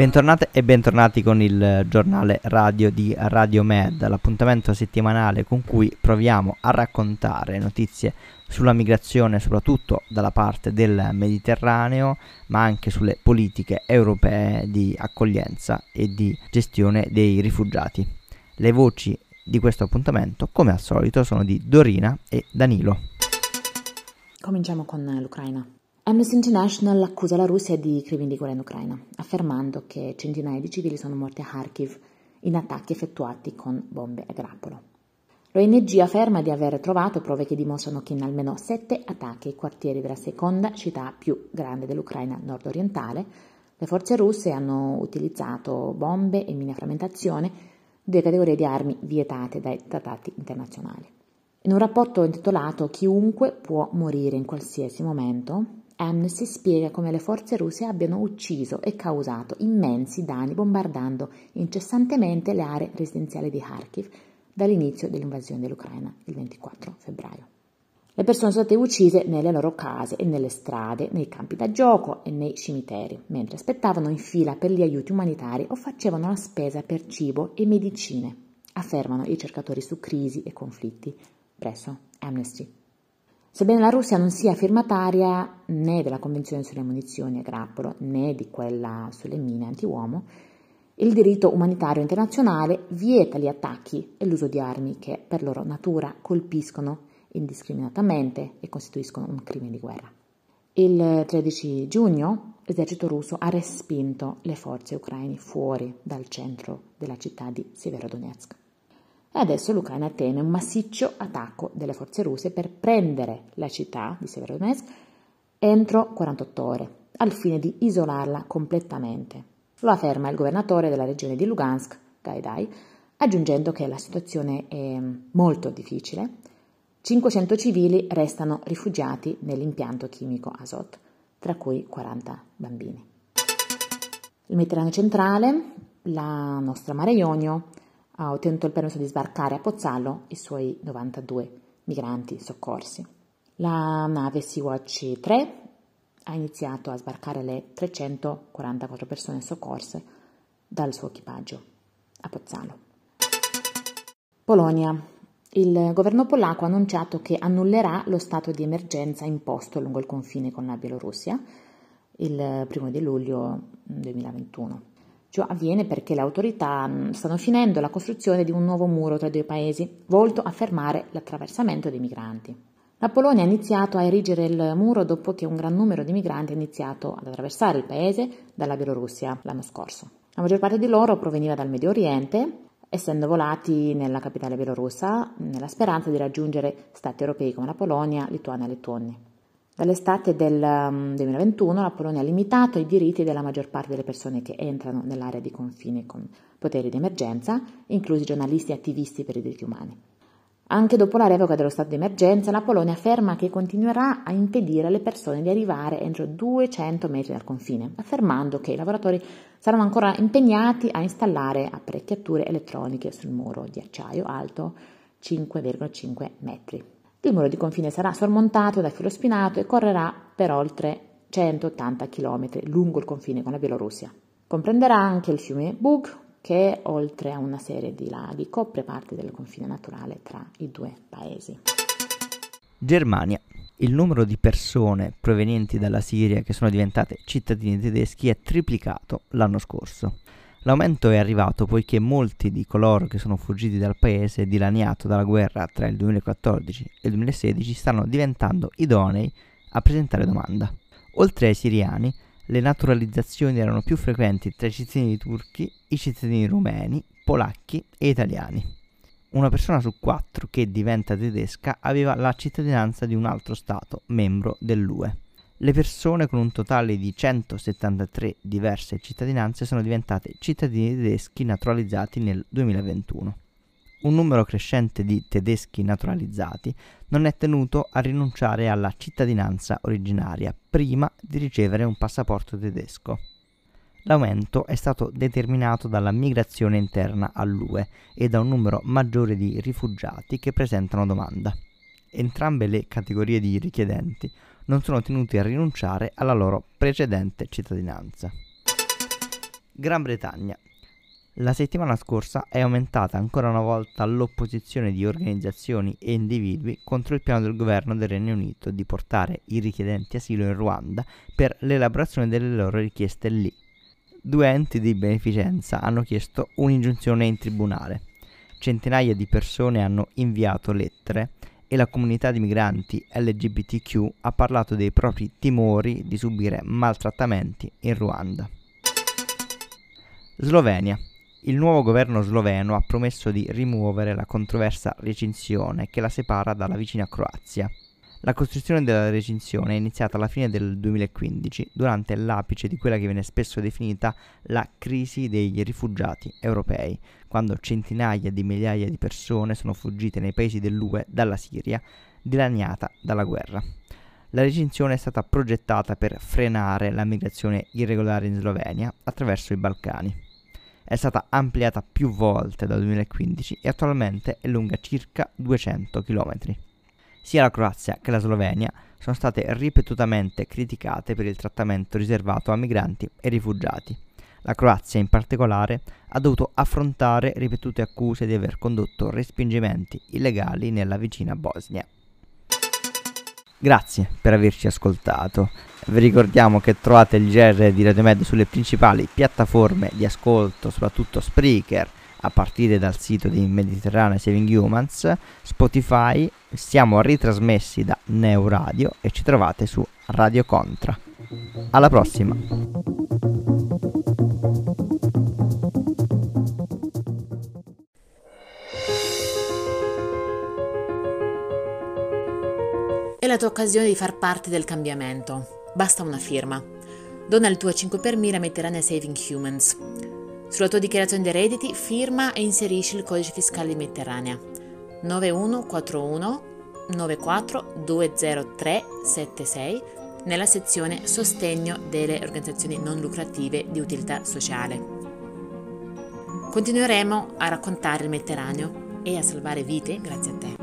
Bentornate e bentornati con il giornale radio di Radio Med, l'appuntamento settimanale con cui proviamo a raccontare notizie sulla migrazione, soprattutto dalla parte del Mediterraneo, ma anche sulle politiche europee di accoglienza e di gestione dei rifugiati. Le voci di questo appuntamento, come al solito, sono di Dorina e Danilo. Cominciamo con l'Ucraina. Amnesty International accusa la Russia di crimini di guerra in Ucraina, affermando che centinaia di civili sono morti a Kharkiv in attacchi effettuati con bombe a grappolo. L'ONG afferma di aver trovato prove che dimostrano che in almeno sette attacchi ai quartieri della seconda città più grande dell'Ucraina nord-orientale, le forze russe hanno utilizzato bombe e mine a frammentazione, due categorie di armi vietate dai trattati internazionali. In un rapporto intitolato Chiunque può morire in qualsiasi momento, Amnesty spiega come le forze russe abbiano ucciso e causato immensi danni bombardando incessantemente le aree residenziali di Kharkiv dall'inizio dell'invasione dell'Ucraina il 24 febbraio. Le persone sono state uccise nelle loro case e nelle strade, nei campi da gioco e nei cimiteri, mentre aspettavano in fila per gli aiuti umanitari o facevano la spesa per cibo e medicine, affermano i ricercatori su crisi e conflitti presso Amnesty. Sebbene la Russia non sia firmataria né della Convenzione sulle munizioni a grappolo né di quella sulle mine antiuomo, il diritto umanitario internazionale vieta gli attacchi e l'uso di armi che per loro natura colpiscono indiscriminatamente e costituiscono un crimine di guerra. Il 13 giugno l'esercito russo ha respinto le forze ucraine fuori dal centro della città di Severodonetsk. E adesso l'Ucraina teme un massiccio attacco delle forze russe per prendere la città di Severodonetsk entro 48 ore, al fine di isolarla completamente. Lo afferma il governatore della regione di Lugansk, Gaidai, aggiungendo che la situazione è molto difficile. 500 civili restano rifugiati nell'impianto chimico Azot, tra cui 40 bambini. Il Mediterraneo centrale, la nostra Mare Ionio, ha ottenuto il permesso di sbarcare a Pozzallo i suoi 92 migranti soccorsi. La nave Sea-Watch 3 ha iniziato a sbarcare le 344 persone soccorse dal suo equipaggio a Pozzallo. Polonia. Il governo polacco ha annunciato che annullerà lo stato di emergenza imposto lungo il confine con la Bielorussia il primo di luglio 2021. Ciò avviene perché le autorità mm, stanno finendo la costruzione di un nuovo muro tra i due paesi, volto a fermare l'attraversamento dei migranti. La Polonia ha iniziato a erigere il muro dopo che un gran numero di migranti ha iniziato ad attraversare il paese dalla Bielorussia l'anno scorso. La maggior parte di loro proveniva dal Medio Oriente, essendo volati nella capitale bielorussa nella speranza di raggiungere stati europei come la Polonia, Lituania e Lettonia. Dall'estate del 2021 mm, la Polonia ha limitato i diritti della maggior parte delle persone che entrano nell'area di confine con poteri di emergenza, inclusi giornalisti e attivisti per i diritti umani. Anche dopo la revoca dello stato di emergenza, la Polonia afferma che continuerà a impedire alle persone di arrivare entro 200 metri dal confine, affermando che i lavoratori saranno ancora impegnati a installare apparecchiature elettroniche sul muro di acciaio alto 5,5 metri. Il muro di confine sarà sormontato da filo spinato e correrà per oltre 180 km lungo il confine con la Bielorussia. Comprenderà anche il fiume Bug, che oltre a una serie di laghi copre parte del confine naturale tra i due paesi. Germania. Il numero di persone provenienti dalla Siria che sono diventate cittadini tedeschi è triplicato l'anno scorso. L'aumento è arrivato poiché molti di coloro che sono fuggiti dal paese dilaniato dalla guerra tra il 2014 e il 2016 stanno diventando idonei a presentare domanda. Oltre ai siriani, le naturalizzazioni erano più frequenti tra i cittadini turchi, i cittadini rumeni, polacchi e italiani. Una persona su quattro che diventa tedesca aveva la cittadinanza di un altro Stato membro dell'UE. Le persone con un totale di 173 diverse cittadinanze sono diventate cittadini tedeschi naturalizzati nel 2021. Un numero crescente di tedeschi naturalizzati non è tenuto a rinunciare alla cittadinanza originaria prima di ricevere un passaporto tedesco. L'aumento è stato determinato dalla migrazione interna all'UE e da un numero maggiore di rifugiati che presentano domanda. Entrambe le categorie di richiedenti non sono tenuti a rinunciare alla loro precedente cittadinanza. Gran Bretagna. La settimana scorsa è aumentata ancora una volta l'opposizione di organizzazioni e individui contro il piano del governo del Regno Unito di portare i richiedenti asilo in Ruanda per l'elaborazione delle loro richieste lì. Due enti di beneficenza hanno chiesto un'ingiunzione in tribunale. Centinaia di persone hanno inviato lettere e la comunità di migranti LGBTQ ha parlato dei propri timori di subire maltrattamenti in Ruanda. Slovenia. Il nuovo governo sloveno ha promesso di rimuovere la controversa recinzione che la separa dalla vicina Croazia. La costruzione della recinzione è iniziata alla fine del 2015, durante l'apice di quella che viene spesso definita la crisi dei rifugiati europei, quando centinaia di migliaia di persone sono fuggite nei paesi dell'UE dalla Siria, dilaniata dalla guerra. La recinzione è stata progettata per frenare la migrazione irregolare in Slovenia attraverso i Balcani. È stata ampliata più volte dal 2015 e attualmente è lunga circa 200 km. Sia la Croazia che la Slovenia sono state ripetutamente criticate per il trattamento riservato a migranti e rifugiati. La Croazia in particolare ha dovuto affrontare ripetute accuse di aver condotto respingimenti illegali nella vicina Bosnia. Grazie per averci ascoltato. Vi ricordiamo che trovate il GR di Radio Med sulle principali piattaforme di ascolto, soprattutto Spreaker, a partire dal sito di Mediterranea Saving Humans, Spotify, siamo ritrasmessi da Neo Radio e ci trovate su Radio Contra. Alla prossima! Tua occasione di far parte del cambiamento. Basta una firma. Dona il tuo 5 per 1000 Mediterranea Saving Humans. Sulla tua dichiarazione dei redditi firma e inserisci il codice fiscale di Mediterranea 9141 94 203 76 nella sezione Sostegno delle organizzazioni non lucrative di utilità sociale. Continueremo a raccontare il Mediterraneo e a salvare vite grazie a te.